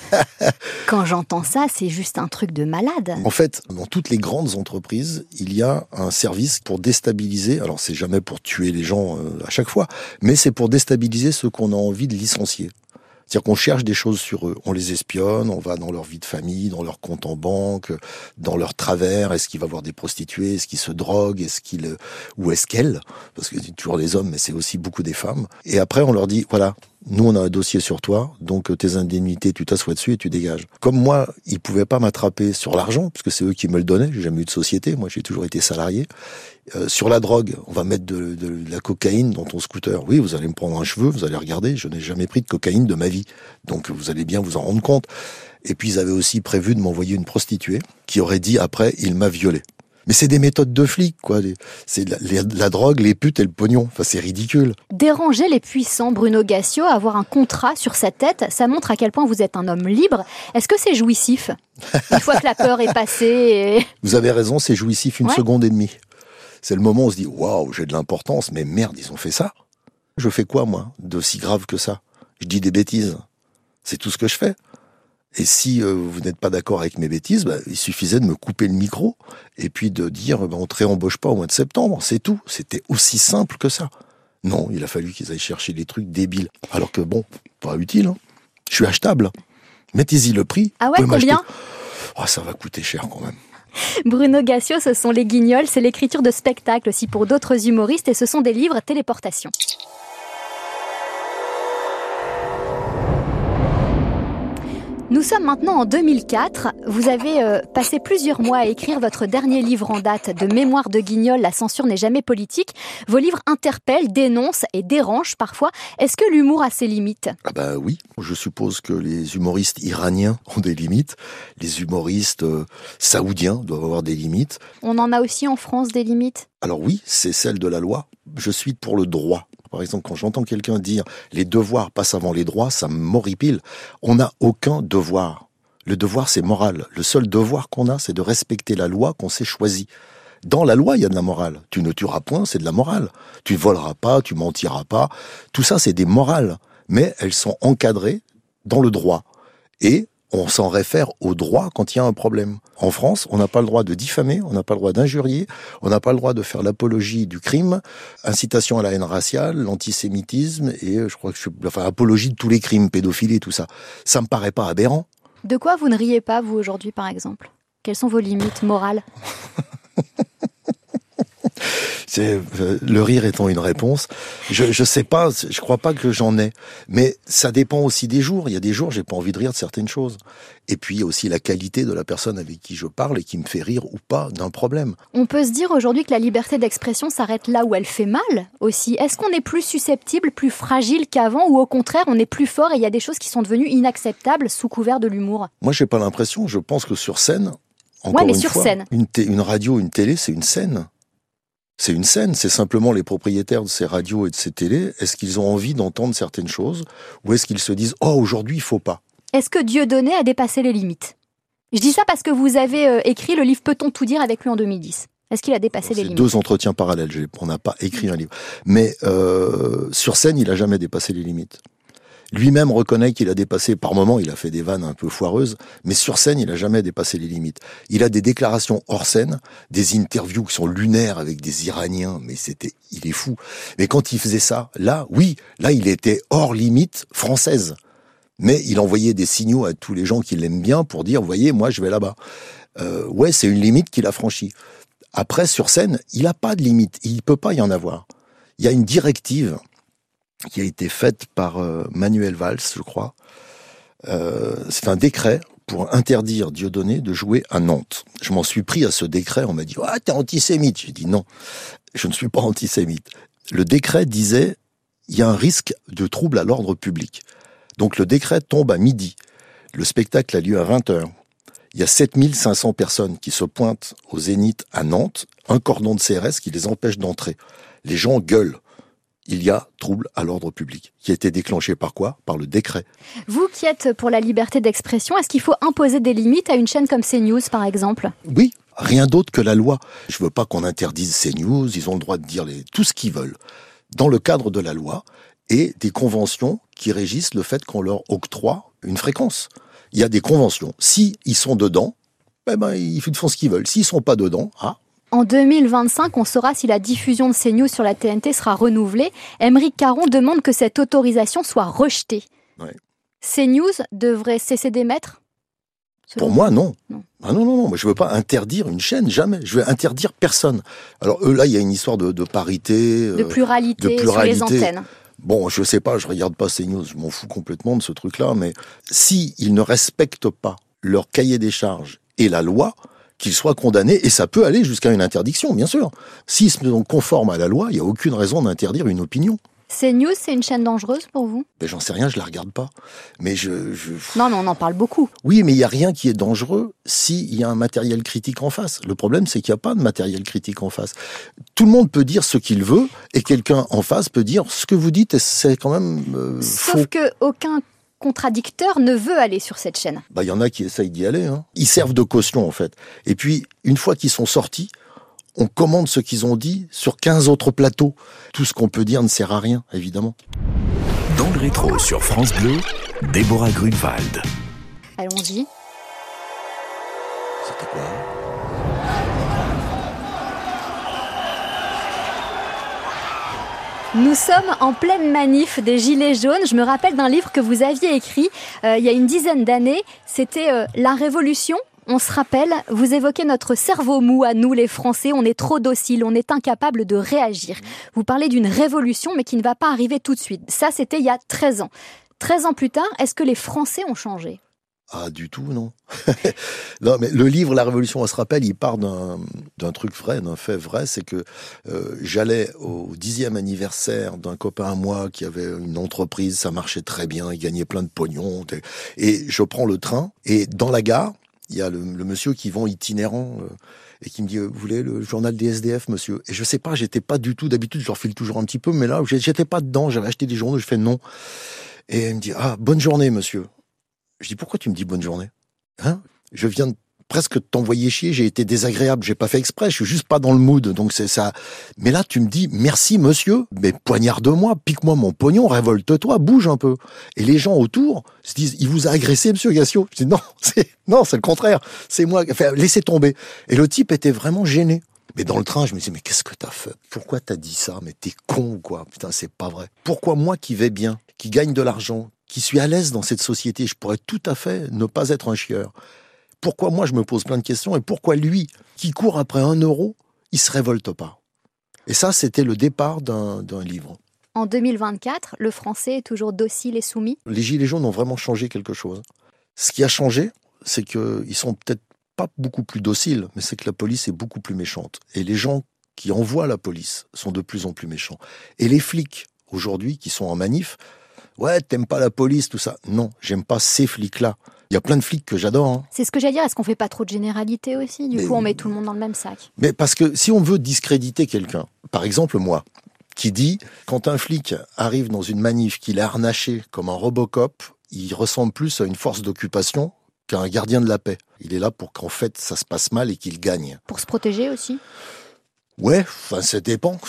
Quand j'entends ça, c'est juste un truc de malade. En fait, dans toutes les grandes entreprises, il y a un service pour déstabiliser. Alors, c'est jamais pour tuer les gens euh, à chaque fois, mais c'est pour déstabiliser ceux qu'on a envie de licencier. C'est-à-dire qu'on cherche des choses sur eux, on les espionne, on va dans leur vie de famille, dans leur compte en banque, dans leur travers. Est-ce qu'il va voir des prostituées? Est-ce qu'ils se droguent? Est-ce qu'il euh, ou est-ce qu'elles? Parce que c'est toujours des hommes, mais c'est aussi beaucoup des femmes. Et après, on leur dit voilà, nous on a un dossier sur toi, donc euh, tes indemnités, tu t'assois dessus et tu dégages. Comme moi, ils pouvaient pas m'attraper sur l'argent, puisque c'est eux qui me le donnaient, j'ai jamais eu de société, moi j'ai toujours été salarié. Euh, sur la drogue, on va mettre de, la cocaïne dans ton scooter. Oui, vous allez me prendre un cheveu, vous allez regarder, je n'ai jamais pris de cocaïne de ma vie. Donc vous allez bien vous en rendre compte. Et puis ils avaient aussi prévu de m'envoyer une prostituée qui aurait dit après, il m'a violé. Mais c'est des méthodes de flics, quoi. C'est la, drogue, les putes et le pognon. Enfin, c'est ridicule. Déranger les puissants, Bruno Gassio, avoir un contrat sur sa tête, ça montre à quel point vous êtes un homme libre. Est-ce que c'est jouissif Une fois que la peur est passée. Vous avez raison, c'est jouissif une seconde et demie. C'est le moment où on se dit waouh, j'ai de l'importance, mais merde, ils ont fait ça. Je fais quoi, moi, de si grave que ça? Je dis des bêtises. C'est tout ce que je fais. Et si euh, vous n'êtes pas d'accord avec mes bêtises, bah, il suffisait de me couper le micro et puis de dire bah, on ne réembauche pas au mois de septembre, c'est tout. C'était aussi simple que ça. Non, il a fallu qu'ils aillent chercher des trucs débiles. Alors que bon, pas utile. Hein. Je suis achetable. Mettez-y le prix. Ah ouais, combien oh, Ça va coûter cher quand même. Bruno Gassio, ce sont les guignols, c'est l'écriture de spectacles aussi pour d'autres humoristes et ce sont des livres téléportation. Nous sommes maintenant en 2004. Vous avez euh, passé plusieurs mois à écrire votre dernier livre en date de Mémoire de Guignol, La censure n'est jamais politique. Vos livres interpellent, dénoncent et dérangent parfois. Est-ce que l'humour a ses limites? Ah bah oui, je suppose que les humoristes iraniens ont des limites. Les humoristes euh, saoudiens doivent avoir des limites. On en a aussi en France des limites? Alors oui, c'est celle de la loi. Je suis pour le droit. Par exemple, quand j'entends quelqu'un dire les devoirs passent avant les droits, ça m'horripile. On n'a aucun devoir. Le devoir, c'est moral. Le seul devoir qu'on a, c'est de respecter la loi qu'on s'est choisie. Dans la loi, il y a de la morale. Tu ne tueras point, c'est de la morale. Tu ne voleras pas, tu mentiras pas. Tout ça, c'est des morales. Mais elles sont encadrées dans le droit. Et on s'en réfère au droit quand il y a un problème. En France, on n'a pas le droit de diffamer, on n'a pas le droit d'injurier, on n'a pas le droit de faire l'apologie du crime, incitation à la haine raciale, l'antisémitisme et euh, je crois que je, enfin apologie de tous les crimes, pédophilie, tout ça. Ça me paraît pas aberrant. De quoi vous ne riez pas vous aujourd'hui par exemple? Quelles sont vos limites morales? C'est euh, le rire étant une réponse. Je je sais pas, je crois pas que j'en ai, mais ça dépend aussi des jours. Il y a des jours j'ai pas envie de rire de certaines choses. Et puis il y a aussi la qualité de la personne avec qui je parle et qui me fait rire ou pas d'un problème. On peut se dire aujourd'hui que la liberté d'expression s'arrête là où elle fait mal aussi. Est-ce qu'on est plus susceptible, plus fragile qu'avant ou au contraire on est plus fort et il y a des choses qui sont devenues inacceptables sous couvert de l'humour? Moi j'ai pas l'impression. Je pense que sur scène, encore mais une sur fois, scène. Une, une radio, une télé, c'est une scène c'est une scène, c'est simplement les propriétaires de ces radios et de ces télés. Est-ce qu'ils ont envie d'entendre certaines choses ou est-ce qu'ils se disent oh aujourd'hui il faut pas? Est-ce que Dieudonné a dépassé les limites? Je dis ça parce que vous avez euh, écrit le livre Peut-on tout dire avec lui en 2010. Est-ce qu'il a dépassé les limites? Deux entretiens parallèles. On n'a pas écrit un livre, mais euh, sur scène il a jamais dépassé les limites. Lui-même reconnaît qu'il a dépassé, par moments, il a fait des vannes un peu foireuses, mais sur scène, il n'a jamais dépassé les limites. Il a des déclarations hors scène, des interviews qui sont lunaires avec des Iraniens, mais c'était, il est fou. Mais quand il faisait ça, là, oui, là, il était hors limite française. Mais il envoyait des signaux à tous les gens qui l'aiment bien pour dire, voyez, moi, je vais là-bas. Euh, ouais, c'est une limite qu'il a franchie. Après, sur scène, il n'a pas de limite. Il peut pas y en avoir. Il y a une directive qui a été faite par euh, Manuel Valls, je crois. Euh, c'est un décret pour interdire Dieudonné de jouer à Nantes. Je m'en suis pris à ce décret, on m'a dit « Ah, t'es antisémite !» J'ai dit « Non, je ne suis pas antisémite. » Le décret disait « Il y a un risque de trouble à l'ordre public. » Donc le décret tombe à midi. Le spectacle a lieu à 20h. Il y a 7500 personnes qui se pointent au Zénith à Nantes, un cordon de CRS qui les empêche d'entrer. Les gens gueulent. Il y a trouble à l'ordre public, qui a été déclenché par quoi? Par le décret. Vous qui êtes pour la liberté d'expression, est-ce qu'il faut imposer des limites à une chaîne comme CNews, par exemple? Oui, rien d'autre que la loi. Je veux pas qu'on interdise CNews, ils ont le droit de dire les... tout ce qu'ils veulent, dans le cadre de la loi et des conventions qui régissent le fait qu'on leur octroie une fréquence. Il y a des conventions. Si ils sont dedans, eh ben, ils font ce qu'ils veulent. S'ils sont pas dedans, ah, En 2025, on saura si la diffusion de CNews sur la TNT sera renouvelée. Émeric Caron demande que cette autorisation soit rejetée. Ouais. CNews devrait cesser d'émettre? Selon Pour moi, non. Non. Ah non, non, non. Moi, je veux pas interdire une chaîne, jamais. Je veux interdire personne. Alors, eux, là, il y a une histoire de, de parité. De euh, pluralité, de sur les antennes. Bon, je sais pas, je regarde pas CNews, je m'en fous complètement de ce truc-là, mais si ils ne respectent pas leur cahier des charges et la loi, qu'ils soient condamnés, et ça peut aller jusqu'à une interdiction, bien sûr. S'ils sont conformes à la loi, il n'y a aucune raison d'interdire une opinion. CNews, c'est une chaîne dangereuse pour vous? Ben, j'en sais rien, je la regarde pas. Mais je, je... Non, mais on en parle beaucoup. Oui, mais il y a rien qui est dangereux s'il y a un matériel critique en face. Le problème, c'est qu'il n'y a pas de matériel critique en face. Tout le monde peut dire ce qu'il veut, et quelqu'un en face peut dire ce que vous dites, c'est quand même euh, Sauf faux. que aucun contradicteur ne veut aller sur cette chaîne. Bah, il y en a qui essayent d'y aller. Hein. Ils servent de caution, en fait. Et puis, une fois qu'ils sont sortis, on commande ce qu'ils ont dit sur 15 autres plateaux. Tout ce qu'on peut dire ne sert à rien, évidemment. Dans le rétro sur France Bleu, Déborah Grunewald. Allons-y. C'était quoi Nous sommes en pleine manif des Gilets jaunes. Je me rappelle d'un livre que vous aviez écrit euh, il y a une dizaine d'années. C'était euh, La Révolution. On se rappelle, vous évoquez notre cerveau mou à nous les Français, on est trop docile, on est incapable de réagir. Vous parlez d'une révolution mais qui ne va pas arriver tout de suite. Ça, c'était il y a 13 ans. 13 ans plus tard, est-ce que les Français ont changé? Ah, du tout, non. non, mais le livre La Révolution, on se rappelle, il part d'un truc vrai, d'un fait vrai, c'est que euh, j'allais au dixième anniversaire d'un copain à moi qui avait une entreprise, ça marchait très bien, il gagnait plein de pognon, et je prends le train, et dans la gare, il y a le, monsieur qui vend itinérant euh, et qui me dit vous voulez le journal des SDF monsieur? Et je sais pas j'étais pas du tout d'habitude je leur file toujours un petit peu mais là j'étais pas dedans j'avais acheté des journaux je fais non. Et il me dit ah bonne journée monsieur je dis pourquoi tu me dis bonne journée? Hein? Je viens de presque t'envoyer chier, j'ai été désagréable, j'ai pas fait exprès, je suis juste pas dans le mood, donc c'est ça. Mais là, tu me dis, merci monsieur, mais poignarde-moi, pique-moi mon pognon, révolte-toi, bouge un peu. Et les gens autour se disent, il vous a agressé, monsieur Gassio. Je dis, non, c'est, non, c'est le contraire, c'est moi, enfin, laissez tomber. Et le type était vraiment gêné. Mais dans le train, je me disais, mais qu'est-ce que t'as fait? Pourquoi t'as dit ça? Mais t'es con ou quoi? Putain, c'est pas vrai. Pourquoi moi qui vais bien, qui gagne de l'argent, qui suis à l'aise dans cette société, je pourrais tout à fait ne pas être un chieur pourquoi moi je me pose plein de questions et pourquoi lui, qui court après un euro, il se révolte pas? Et ça, c'était le départ d'un livre. En 2024, le français est toujours docile et soumis? Les Gilets jaunes ont vraiment changé quelque chose. Ce qui a changé, c'est qu'ils sont peut-être pas beaucoup plus dociles, mais c'est que la police est beaucoup plus méchante. Et les gens qui envoient la police sont de plus en plus méchants. Et les flics, aujourd'hui, qui sont en manif, ouais, t'aimes pas la police, tout ça. Non, j'aime pas ces flics-là. Il y a plein de flics que j'adore, hein. C'est ce que j'allais dire. Est-ce qu'on fait pas trop de généralité aussi? Du Mais- coup, on met tout le monde dans le même sac. Mais parce que si on veut discréditer quelqu'un, par exemple moi, qui dit quand un flic arrive dans une manif qu'il est harnaché comme un Robocop, il ressemble plus à une force d'occupation qu'à un gardien de la paix. Il est là pour qu'en fait ça se passe mal et qu'il gagne. Pour se protéger aussi? Ouais, enfin ça dépend.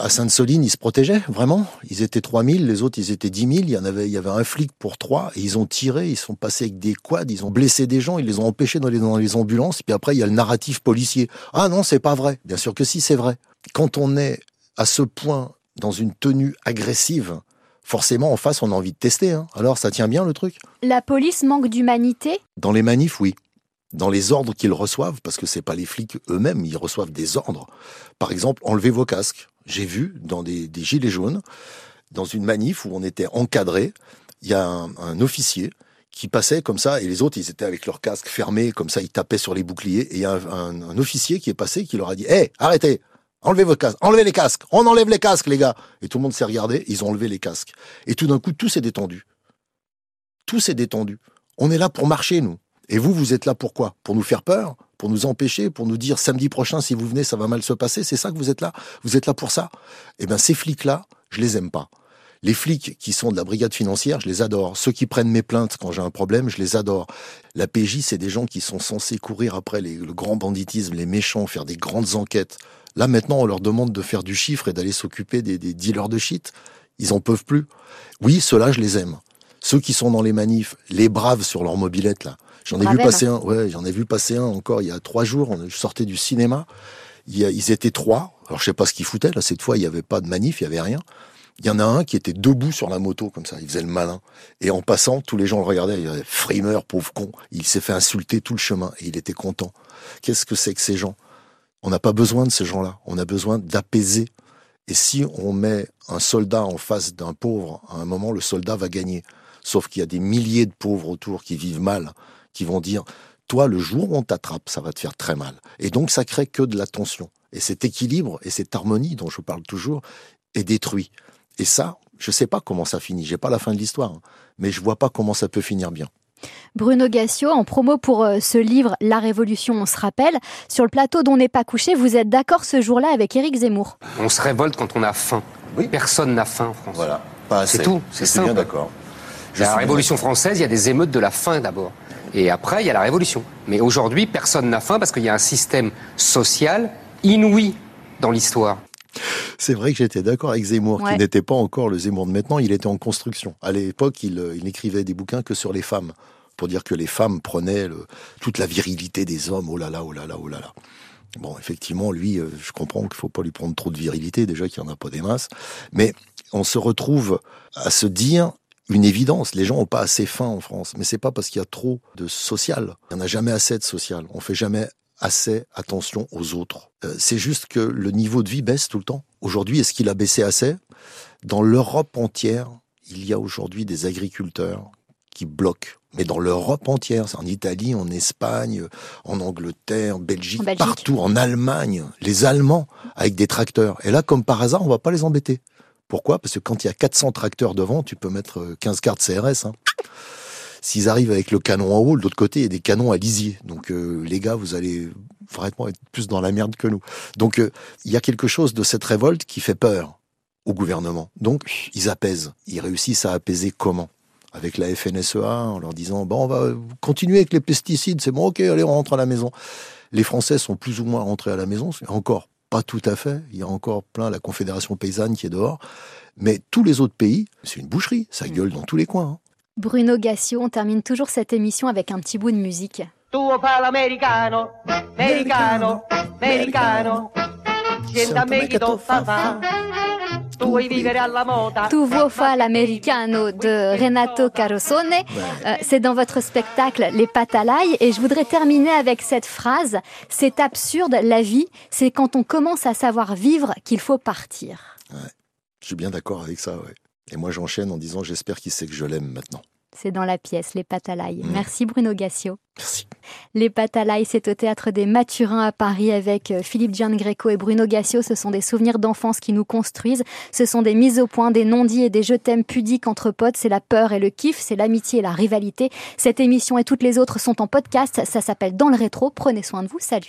À Sainte-Soline, ils se protégeaient, vraiment. Ils étaient 3000, les autres ils étaient 10 000. Il y en avait, il y avait un flic pour trois et ils ont tiré, ils sont passés avec des quads, ils ont blessé des gens, ils les ont empêchés dans les, dans les ambulances. Puis après, il y a le narratif policier. Ah non, c'est pas vrai. Bien sûr que si, c'est vrai. Quand on est à ce point dans une tenue agressive, forcément en face on a envie de tester. Hein. Alors ça tient bien le truc? La police manque d'humanité? Dans les manifs, oui. Dans les ordres qu'ils reçoivent, parce que c'est pas les flics eux-mêmes, ils reçoivent des ordres. Par exemple, enlevez vos casques. J'ai vu dans des, gilets jaunes, dans une manif où on était encadré, il y a un, officier qui passait comme ça, et les autres, ils étaient avec leurs casques fermés, comme ça, ils tapaient sur les boucliers, et il y a un officier qui est passé, qui leur a dit, hé, arrêtez, enlevez vos casques, enlevez les casques, on enlève les casques, les gars. Et tout le monde s'est regardé, ils ont enlevé les casques. Et tout d'un coup, tout s'est détendu. Tout s'est détendu. On est là pour marcher, nous. Et vous, vous êtes là pourquoi? Pour nous faire peur Pour nous empêcher Pour nous dire samedi prochain, si vous venez, ça va mal se passer C'est ça que vous êtes là? Vous êtes là pour ça? Eh bien, ces flics-là, je les aime pas. Les flics qui sont de la brigade financière, je les adore. Ceux qui prennent mes plaintes quand j'ai un problème, je les adore. La PJ, c'est des gens qui sont censés courir après le grand banditisme, les méchants, faire des grandes enquêtes. Là, maintenant, on leur demande de faire du chiffre et d'aller s'occuper des, des dealers de shit. Ils en peuvent plus. Oui, ceux-là, je les aime. Ceux qui sont dans les manifs, les braves sur leur mobilette, là. J'en ai vu passer un, ouais, j'en ai vu passer un encore il y a trois jours. Je sortais du cinéma. Ils étaient trois. Alors, je sais pas ce qu'ils foutaient, là. Cette fois, il n'y avait pas de manif, il y avait rien. Il y en a un qui était debout sur la moto, comme ça. Il faisait le malin. Et en passant, tous les gens le regardaient. Il disait, frimeur, pauvre con. Il s'est fait insulter tout le chemin. Et il était content. Qu'est-ce que c'est que ces gens? On n'a pas besoin de ces gens-là. On a besoin d'apaiser. Et si on met un soldat en face d'un pauvre, à un moment, le soldat va gagner. Sauf qu'il y a des milliers de pauvres autour qui vivent mal, qui vont dire, toi, le jour où on t'attrape, ça va te faire très mal. Et donc, ça crée que de la tension. Et cet équilibre et cette harmonie dont je parle toujours est détruit. Et ça, je sais pas comment ça finit. J'ai pas la fin de l'histoire, hein. mais je vois pas comment ça peut finir bien. Bruno Gassio, en promo pour euh, ce livre La Révolution, on se rappelle, sur le plateau dont n'est pas couché, vous êtes d'accord ce jour-là avec Éric Zemmour? On se révolte quand on a faim. Oui. Personne n'a faim en France. Voilà, pas assez. C'est tout, c'est bien d'accord. La Révolution française, il y a des émeutes de la faim d'abord. Et après, il y a la Révolution. Mais aujourd'hui, personne n'a faim parce qu'il y a un système social inouï dans l'histoire. C'est vrai que j'étais d'accord avec Zemmour, Ouais. qui n'était pas encore le Zemmour de maintenant, il était en construction. À l'époque, il, euh, il n'écrivait des bouquins que sur les femmes, pour dire que les femmes prenaient le- toute la virilité des hommes, oh là là, oh là là, oh là là. Bon, effectivement, lui, euh, je comprends qu'il faut pas lui prendre trop de virilité, déjà qu'il n'y en a pas des masses, mais on se retrouve à se dire une évidence, les gens ont pas assez faim en France, mais c'est pas parce qu'il y a trop de social, il n'y en a jamais assez de social, on fait jamais assez attention aux autres. Euh, c'est juste que le niveau de vie baisse tout le temps. Aujourd'hui, est-ce qu'il a baissé assez? Dans l'Europe entière, il y a aujourd'hui des agriculteurs qui bloquent. Mais dans l'Europe entière, c'est en Italie, en Espagne, en Angleterre, Belgique, En Belgique. partout, en Allemagne, les Allemands avec des tracteurs. Et là, comme par hasard, on va pas les embêter. Pourquoi? Parce que quand il y a 400 tracteurs devant, tu peux mettre euh, 15 cartes CRS. hein. S'ils arrivent avec le canon en haut, de l'autre côté, il y a des canons à lisier. Donc, euh, les gars, vous allez vraiment être plus dans la merde que nous. Donc, euh, il y a quelque chose de cette révolte qui fait peur au gouvernement. Donc, ils apaisent. Ils réussissent à apaiser comment? Avec la FNSEA, en leur disant, bon, on va continuer avec les pesticides, c'est bon, ok, allez, on rentre à la maison. Les Français sont plus ou moins rentrés à la maison, encore pas tout à fait. Il y a encore plein la Confédération paysanne qui est dehors. Mais tous les autres pays, c'est une boucherie. Ça gueule dans tous les coins. hein. Bruno Gassio, on termine toujours cette émission avec un petit bout de musique. Tuo americano, americano. Sienta. Tu vuoi vivere alla moda. Tu vuoi fa l'americano de Renato Carosone. Euh, c'est dans votre spectacle Les pâtes à l'ail. Et je voudrais terminer avec cette phrase. C'est absurde, la vie. C'est quand on commence à savoir vivre qu'il faut partir. Je suis bien d'accord avec ça, ouais. Et moi, j'enchaîne en disant j'espère qu'il sait que je l'aime maintenant. C'est dans la pièce Les pâtes à l'ail. Mm. Merci Bruno Gassio. Merci. Les l'ail, c'est au théâtre des Mathurins à Paris avec euh, Philippe Giangreco et Bruno Gassio. Ce sont des souvenirs d'enfance qui nous construisent. Ce sont des mises au point, des non-dits et des je t'aime pudiques entre potes. C'est la peur et le kiff, c'est l'amitié et la rivalité. Cette émission et toutes les autres sont en podcast. Ça s'appelle Dans le rétro. Prenez soin de vous. Salut.